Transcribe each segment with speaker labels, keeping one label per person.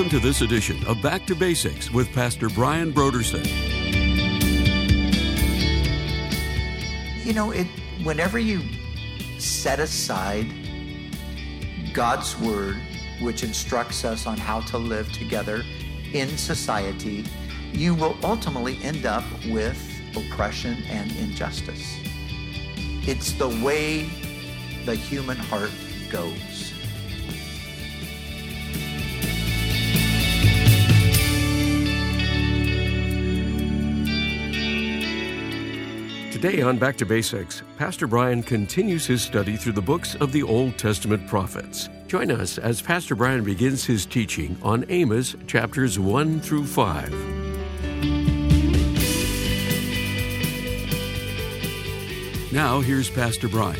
Speaker 1: Welcome to this edition of Back to Basics with Pastor Brian Brodersen.
Speaker 2: You know, it whenever you set aside God's word, which instructs us on how to live together in society, you will ultimately end up with oppression and injustice. It's the way the human heart goes.
Speaker 1: Today on Back to Basics, Pastor Brian continues his study through the books of the Old Testament prophets. Join us as Pastor Brian begins his teaching on Amos chapters 1 through 5. Now, here's Pastor Brian.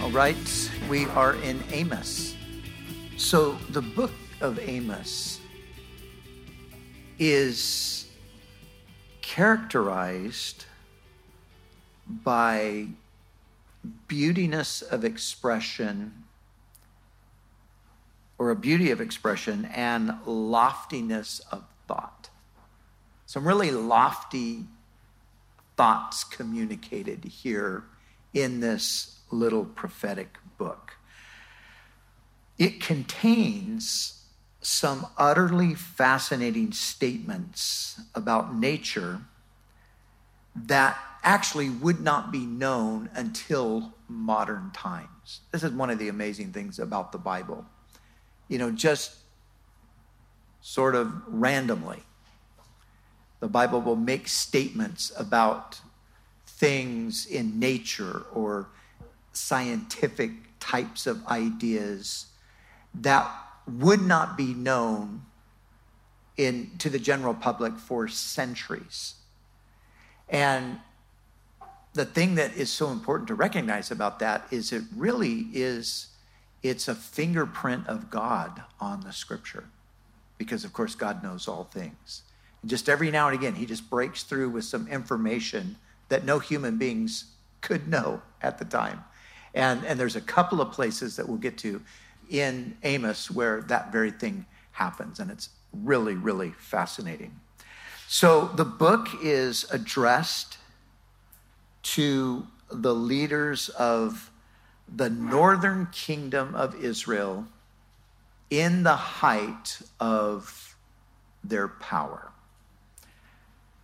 Speaker 2: All right, we are in Amos. So, the book of Amos is characterized by beautiness of expression or a beauty of expression and loftiness of thought. Some really lofty thoughts communicated here in this little prophetic book. It contains some utterly fascinating statements about nature that actually would not be known until modern times. This is one of the amazing things about the Bible. You know, just sort of randomly, the Bible will make statements about things in nature or scientific types of ideas that would not be known in, to the general public for centuries. And the thing that is so important to recognize about that is it really is it's a fingerprint of God on the scripture. Because of course God knows all things. And just every now and again he just breaks through with some information that no human beings could know at the time. And and there's a couple of places that we'll get to in Amos where that very thing happens. And it's really, really fascinating. So the book is addressed to the leaders of the northern kingdom of Israel in the height of their power.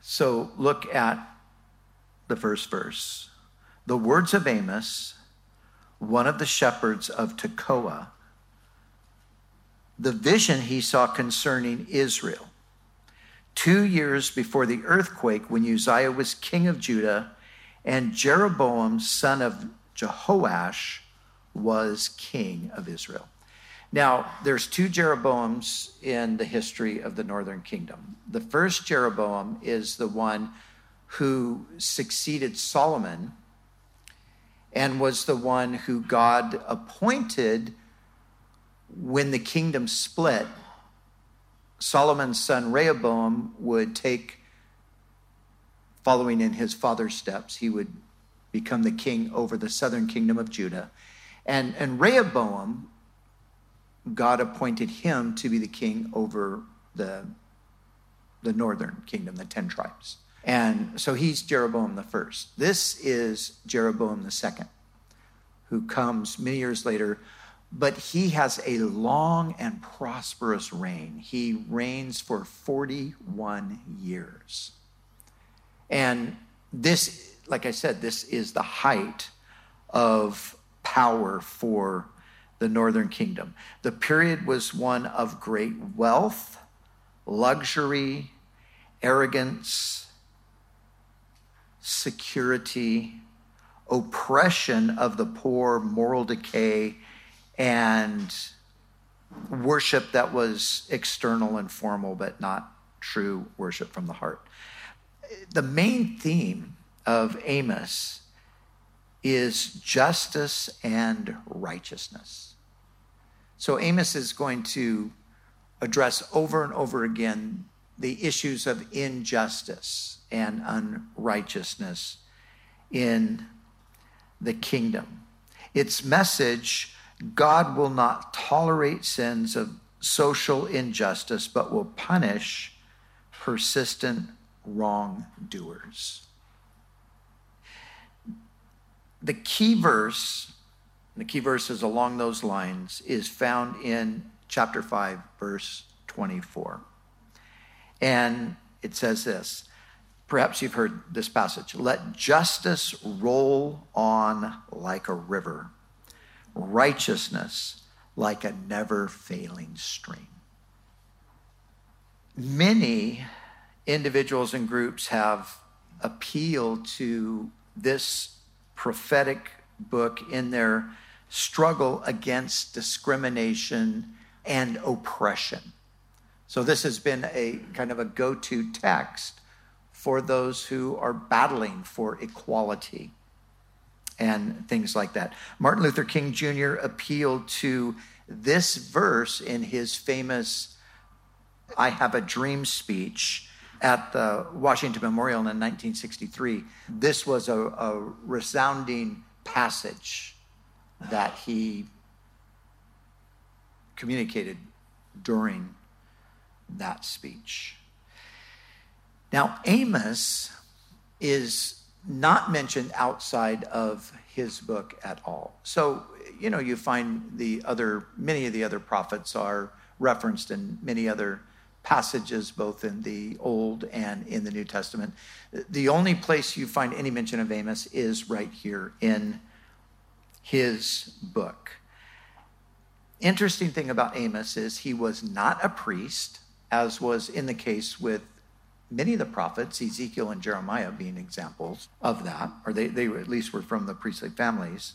Speaker 2: So look at the first verse. The words of Amos, one of the shepherds of Tekoa, the vision he saw concerning Israel. Two years before the earthquake, when Uzziah was king of Judah and Jeroboam, son of Jehoash, was king of Israel. Now, there's two Jeroboams in the history of the northern kingdom. The first Jeroboam is the one who succeeded Solomon and was the one who God appointed when the kingdom split, Solomon's son Rehoboam would take, following in his father's steps, he would become the king over the southern kingdom of Judah. And, and Rehoboam, God appointed him to be the king over the, the northern kingdom, the 10 tribes. And so he's Jeroboam the first. This is Jeroboam the second, who comes many years later but he has a long and prosperous reign. He reigns for 41 years. And this, like I said, this is the height of power for the northern kingdom. The period was one of great wealth, luxury, arrogance, security, oppression of the poor, moral decay, and worship that was external and formal, but not true worship from the heart. The main theme of Amos is justice and righteousness. So Amos is going to address over and over again the issues of injustice and unrighteousness in the kingdom. Its message God will not tolerate sins of social injustice, but will punish persistent wrongdoers. The key verse, the key verse is along those lines, is found in chapter 5, verse 24. And it says this Perhaps you've heard this passage. Let justice roll on like a river, righteousness like a never failing stream. Many individuals and groups have appealed to this prophetic book in their struggle against discrimination and oppression. So, this has been a kind of a go to text for those who are battling for equality and things like that. Martin Luther King Jr. appealed to this verse in his famous I Have a Dream speech at the Washington Memorial in 1963. This was a, a resounding passage that he communicated during that speech. Now, Amos is not mentioned outside of his book at all. So, you know, you find the other, many of the other prophets are referenced in many other passages, both in the Old and in the New Testament. The only place you find any mention of Amos is right here in his book. Interesting thing about Amos is he was not a priest, as was in the case with many of the prophets, Ezekiel and Jeremiah being examples of that, or they, they at least were from the priestly families.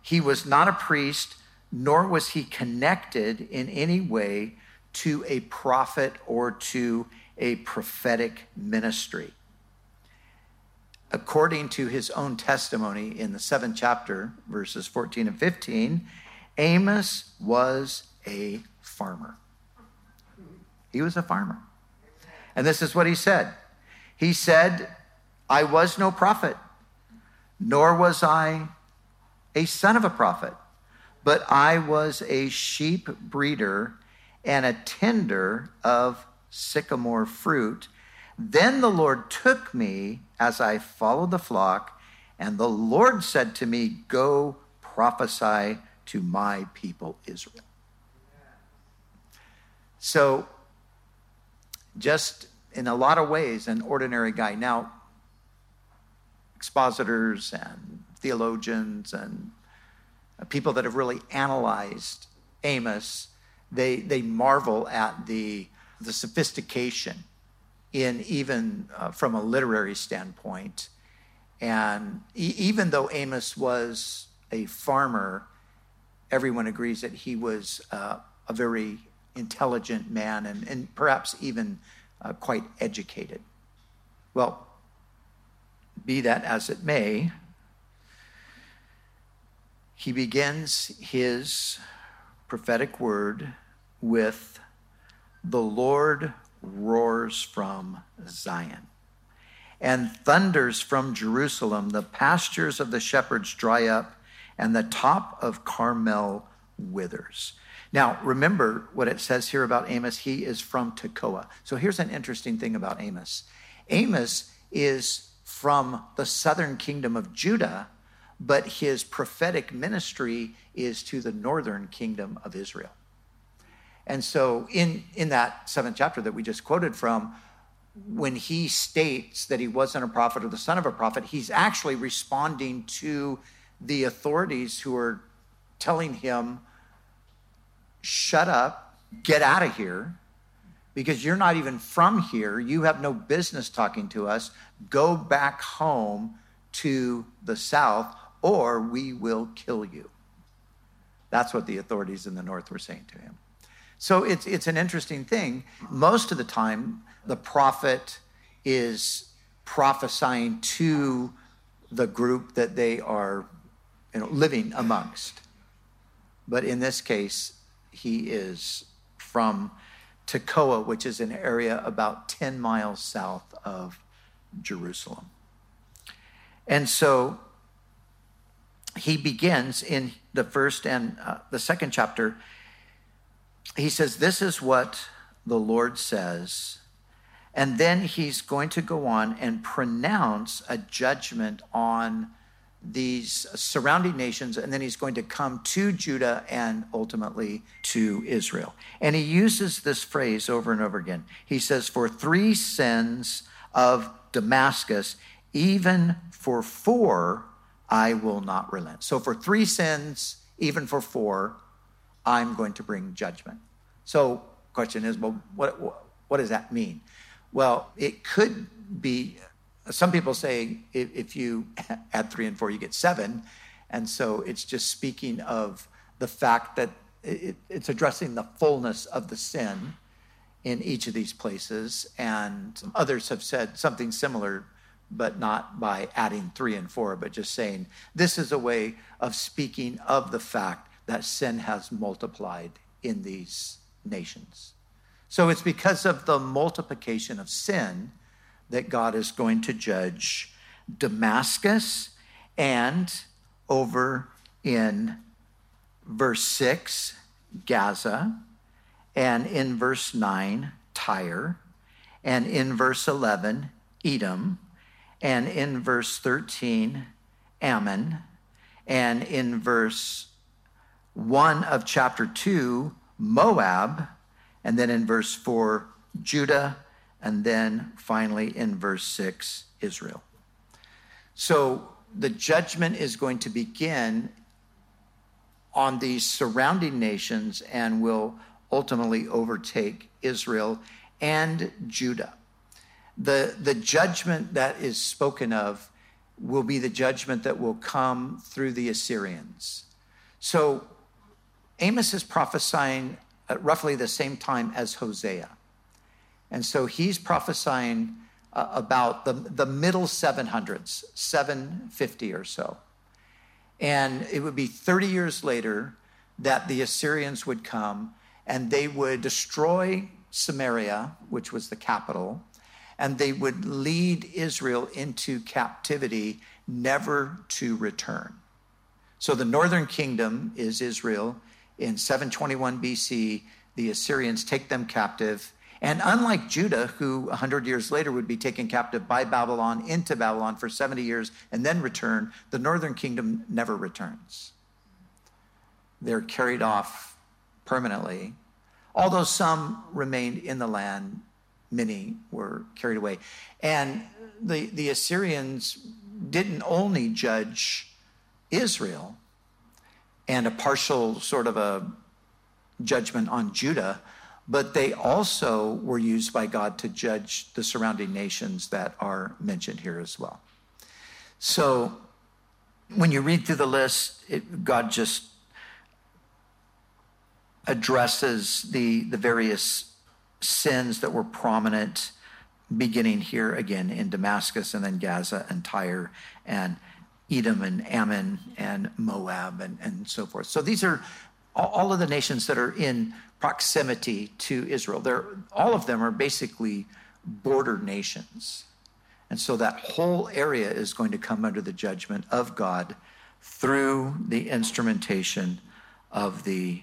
Speaker 2: He was not a priest, nor was he connected in any way to a prophet or to a prophetic ministry. According to his own testimony in the seventh chapter, verses 14 and 15, Amos was a farmer. He was a farmer. And this is what he said He said, I was no prophet, nor was I a son of a prophet, but I was a sheep breeder and a tender of sycamore fruit. Then the Lord took me as I followed the flock, and the Lord said to me, Go prophesy to my people Israel. So just in a lot of ways an ordinary guy. Now, expositors and theologians and people that have really analyzed Amos, they, they marvel at the, the sophistication in even uh, from a literary standpoint. And e- even though Amos was a farmer, everyone agrees that he was uh, a very intelligent man and, and perhaps even uh, quite educated. Well, be that as it may, he begins his prophetic word with the Lord roars from Zion and thunders from Jerusalem. The pastures of the shepherds dry up, and the top of Carmel withers. Now, remember what it says here about Amos. He is from Tekoa. So here's an interesting thing about Amos Amos is from the southern kingdom of Judah, but his prophetic ministry is to the northern kingdom of Israel. And so, in, in that seventh chapter that we just quoted from, when he states that he wasn't a prophet or the son of a prophet, he's actually responding to the authorities who are telling him shut up, get out of here, because you're not even from here. You have no business talking to us. Go back home to the south, or we will kill you. That's what the authorities in the north were saying to him. So it's, it's an interesting thing. Most of the time, the prophet is prophesying to the group that they are you know, living amongst. But in this case, he is from Tekoa, which is an area about 10 miles south of Jerusalem. And so he begins in the first and uh, the second chapter. He says, This is what the Lord says. And then he's going to go on and pronounce a judgment on these surrounding nations, and then he's going to come to Judah and ultimately to Israel. And he uses this phrase over and over again. He says, For three sins of Damascus, even for four, I will not relent. So for three sins, even for four, I'm going to bring judgment. So question is, well, what, what does that mean? Well, it could be, some people say if, if you add three and four, you get seven. And so it's just speaking of the fact that it, it's addressing the fullness of the sin in each of these places. And others have said something similar, but not by adding three and four, but just saying this is a way of speaking of the fact that sin has multiplied in these nations. So it's because of the multiplication of sin that God is going to judge Damascus and over in verse 6, Gaza, and in verse 9, Tyre, and in verse 11, Edom, and in verse 13, Ammon, and in verse 1 of chapter 2, Moab, and then in verse 4, Judah, and then finally in verse 6, Israel. So the judgment is going to begin on these surrounding nations and will ultimately overtake Israel and Judah. The, the judgment that is spoken of will be the judgment that will come through the Assyrians. So Amos is prophesying at roughly the same time as Hosea. And so he's prophesying uh, about the, the middle 700s, 750 or so. And it would be 30 years later that the Assyrians would come and they would destroy Samaria, which was the capital, and they would lead Israel into captivity, never to return. So the northern kingdom is Israel, in 721 BC, the Assyrians take them captive. And unlike Judah, who 100 years later would be taken captive by Babylon into Babylon for 70 years and then return, the northern kingdom never returns. They're carried off permanently. Although some remained in the land, many were carried away. And the, the Assyrians didn't only judge Israel, and a partial sort of a judgment on Judah, but they also were used by God to judge the surrounding nations that are mentioned here as well. So when you read through the list, it, God just addresses the, the various sins that were prominent, beginning here again in Damascus and then Gaza and Tyre and Edom and Ammon and Moab and, and so forth. So these are all of the nations that are in proximity to Israel. They're, all of them are basically border nations. And so that whole area is going to come under the judgment of God through the instrumentation of the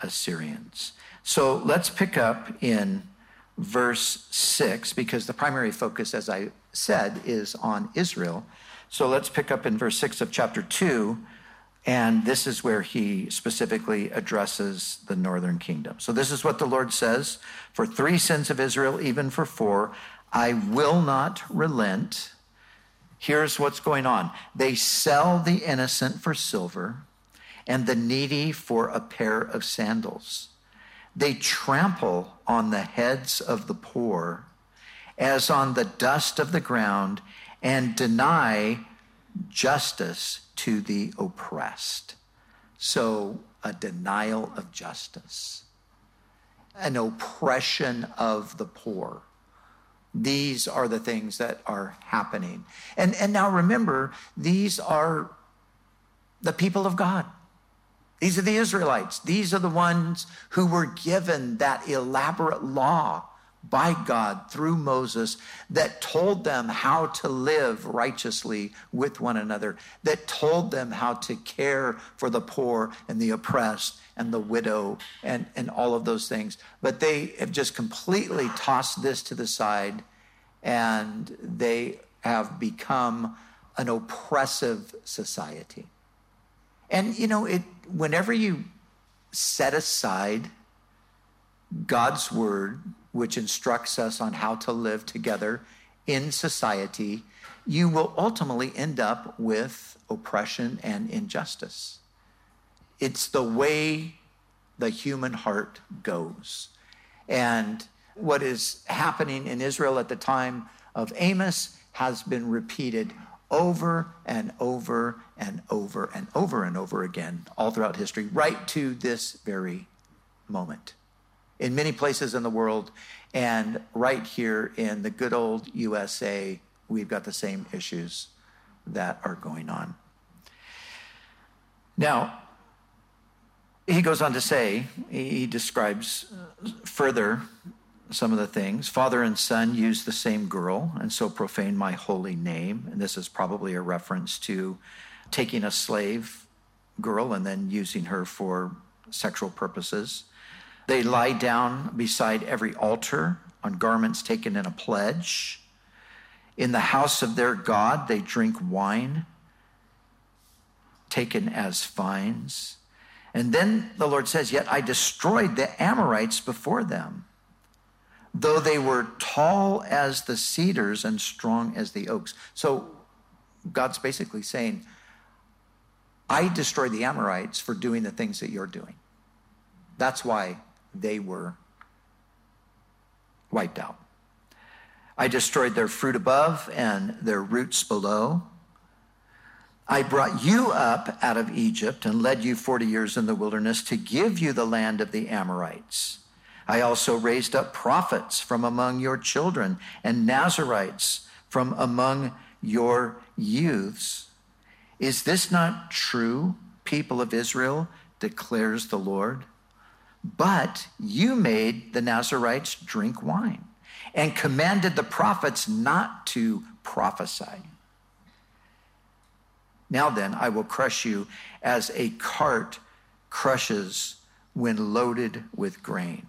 Speaker 2: Assyrians. So let's pick up in verse 6 because the primary focus, as I said, is on Israel. So let's pick up in verse 6 of chapter 2, and this is where he specifically addresses the northern kingdom. So this is what the Lord says For three sins of Israel, even for four, I will not relent. Here's what's going on they sell the innocent for silver and the needy for a pair of sandals. They trample on the heads of the poor as on the dust of the ground and deny justice to the oppressed. So, a denial of justice, an oppression of the poor. These are the things that are happening. And, and now remember, these are the people of God. These are the Israelites. These are the ones who were given that elaborate law by God through Moses that told them how to live righteously with one another, that told them how to care for the poor and the oppressed and the widow and, and all of those things. But they have just completely tossed this to the side and they have become an oppressive society. And you know, it whenever you set aside God's word, which instructs us on how to live together in society, you will ultimately end up with oppression and injustice. It's the way the human heart goes. And what is happening in Israel at the time of Amos has been repeated over and over and over and over and over again, all throughout history, right to this very moment. In many places in the world, and right here in the good old USA, we've got the same issues that are going on. Now, he goes on to say, he describes uh, further some of the things. Father and son used the same girl and so profane my holy name. And this is probably a reference to taking a slave girl and then using her for sexual purposes. They lie down beside every altar on garments taken in a pledge. In the house of their God, they drink wine taken as fines. And then the Lord says, Yet I destroyed the Amorites before them though they were tall as the cedars and strong as the oaks. So God's basically saying, I destroyed the Amorites for doing the things that you're doing. That's why they were wiped out. I destroyed their fruit above and their roots below. I brought you up out of Egypt and led you 40 years in the wilderness to give you the land of the Amorites I also raised up prophets from among your children and Nazarites from among your youths. Is this not true, people of Israel? declares the Lord. But you made the Nazarites drink wine and commanded the prophets not to prophesy. Now then, I will crush you as a cart crushes when loaded with grain.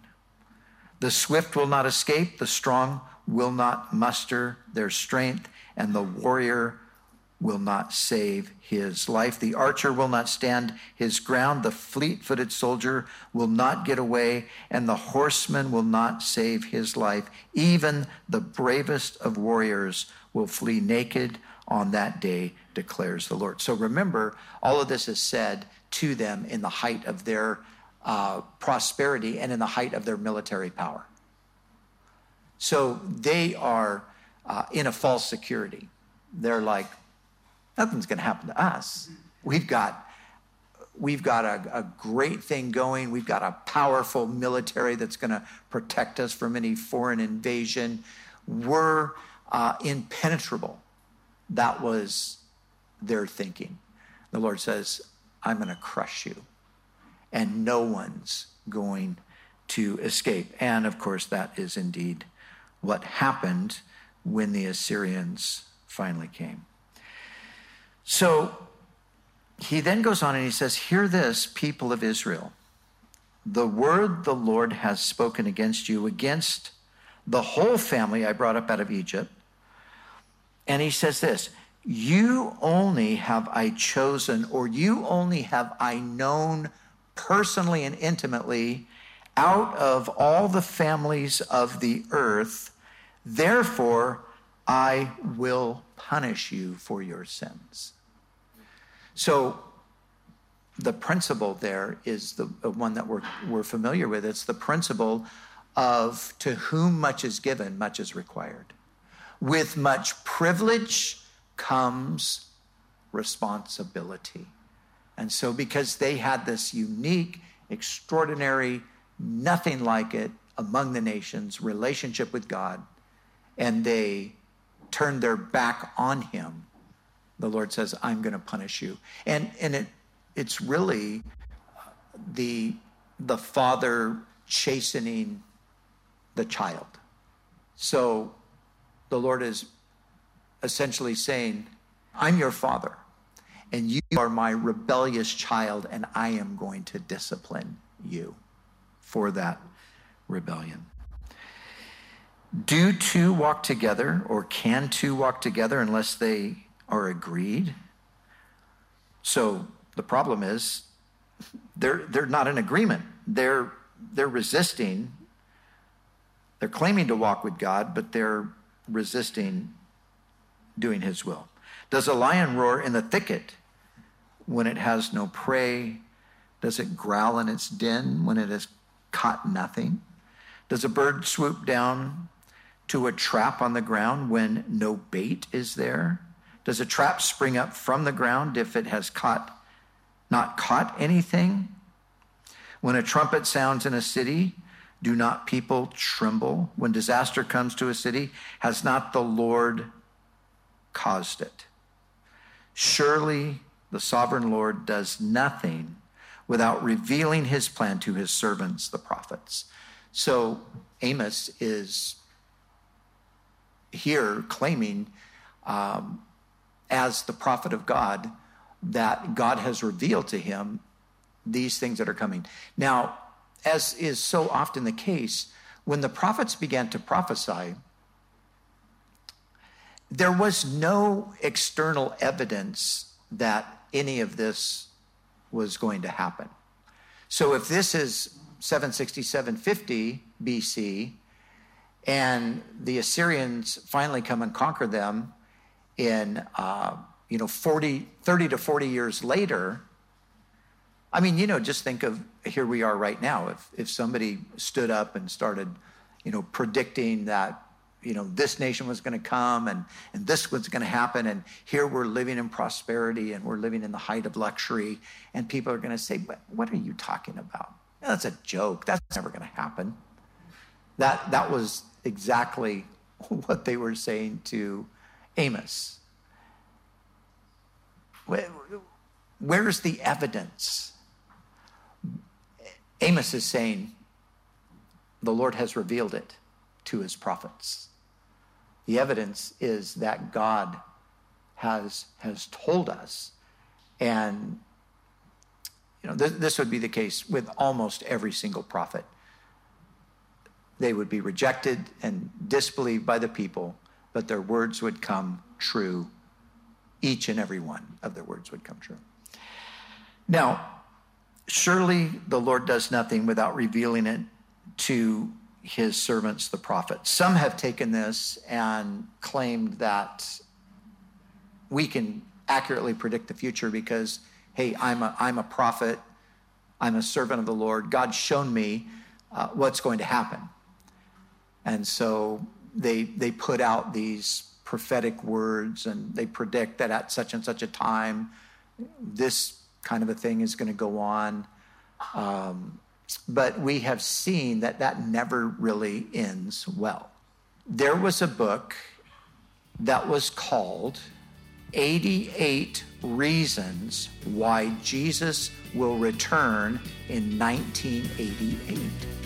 Speaker 2: The swift will not escape, the strong will not muster their strength, and the warrior will not save his life. The archer will not stand his ground, the fleet footed soldier will not get away, and the horseman will not save his life. Even the bravest of warriors will flee naked on that day, declares the Lord. So remember, all of this is said to them in the height of their uh, prosperity and in the height of their military power. So they are uh, in a false security. They're like, nothing's going to happen to us. We've got we've got a, a, great thing going. We've got a powerful military that's going to protect us from any foreign invasion. We're uh, impenetrable. That was their thinking. The Lord says, I'm going to crush you and no one's going to escape. And of course, that is indeed what happened when the Assyrians finally came. So he then goes on and he says, Hear this, people of Israel. The word the Lord has spoken against you, against the whole family I brought up out of Egypt. And he says this You only have I chosen, or you only have I known personally and intimately out of all the families of the earth. Therefore, I will punish you for your sins. So, the principle there is the uh, one that we're, we're familiar with. It's the principle of to whom much is given, much is required. With much privilege comes responsibility. And so, because they had this unique, extraordinary, nothing like it among the nations relationship with God, and they turned their back on Him, the Lord says, I'm going to punish you. And, and it, it's really the, the father chastening the child. So the Lord is essentially saying, I'm your father, and you are my rebellious child, and I am going to discipline you for that rebellion. Do two walk together, or can two walk together unless they are agreed? So the problem is they're, they're not in agreement. They're, they're resisting. They're claiming to walk with God, but they're resisting doing his will. Does a lion roar in the thicket when it has no prey? Does it growl in its den when it has caught nothing? Does a bird swoop down to a trap on the ground when no bait is there? Does a trap spring up from the ground if it has caught not caught anything? When a trumpet sounds in a city, do not people tremble? When disaster comes to a city, has not the Lord caused it? Surely the sovereign Lord does nothing without revealing his plan to his servants, the prophets. So Amos is here claiming, um, as the prophet of God, that God has revealed to him these things that are coming. Now, as is so often the case, when the prophets began to prophesy, there was no external evidence that any of this was going to happen. So if this is 76750 BC, and the Assyrians finally come and conquer them in, uh, you know, 40, 30 to 40 years later. I mean, you know, just think of here we are right now. If, if somebody stood up and started, you know, predicting that, you know, this nation was going to come and, and this was going to happen, and here we're living in prosperity and we're living in the height of luxury, and people are going to say, what are you talking about? That's a joke. That's never going to happen. That, that was exactly what they were saying to Amos. Where's the evidence? Amos is saying, the Lord has revealed it to his prophets. The evidence is that God has, has told us. And you know, this, this would be the case with almost every single prophet they would be rejected and disbelieved by the people, but their words would come true. Each and every one of their words would come true. Now, surely the Lord does nothing without revealing it to his servants, the prophets. Some have taken this and claimed that we can accurately predict the future because, hey, I'm a, I'm a prophet, I'm a servant of the Lord. God's shown me uh, what's going to happen. And so they, they put out these prophetic words and they predict that at such and such a time, this kind of a thing is going to go on. Um, but we have seen that that never really ends well. There was a book that was called 88 Reasons Why Jesus Will Return in 1988.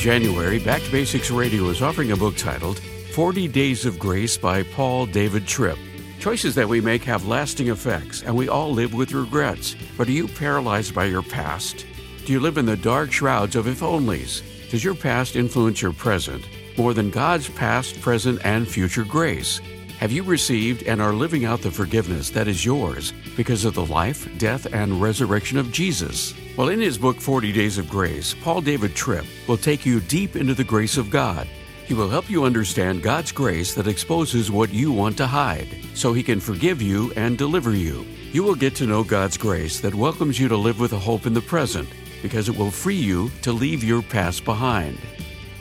Speaker 1: January, Back to Basics Radio is offering a book titled 40 Days of Grace by Paul David Tripp. Choices that we make have lasting effects, and we all live with regrets. But are you paralyzed by your past? Do you live in the dark shrouds of if onlys? Does your past influence your present more than God's past, present, and future grace? Have you received and are living out the forgiveness that is yours because of the life, death, and resurrection of Jesus? Well, in his book, 40 Days of Grace, Paul David Tripp will take you deep into the grace of God. He will help you understand God's grace that exposes what you want to hide, so he can forgive you and deliver you. You will get to know God's grace that welcomes you to live with a hope in the present, because it will free you to leave your past behind.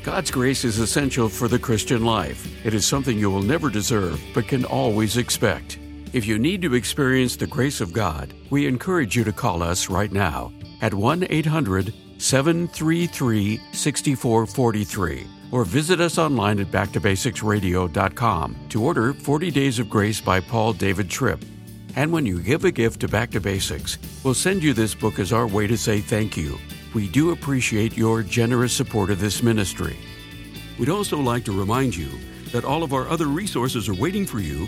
Speaker 1: God's grace is essential for the Christian life. It is something you will never deserve, but can always expect. If you need to experience the grace of God, we encourage you to call us right now. At 1 800 733 6443 or visit us online at backtobasicsradio.com to order 40 Days of Grace by Paul David Tripp. And when you give a gift to Back to Basics, we'll send you this book as our way to say thank you. We do appreciate your generous support of this ministry. We'd also like to remind you that all of our other resources are waiting for you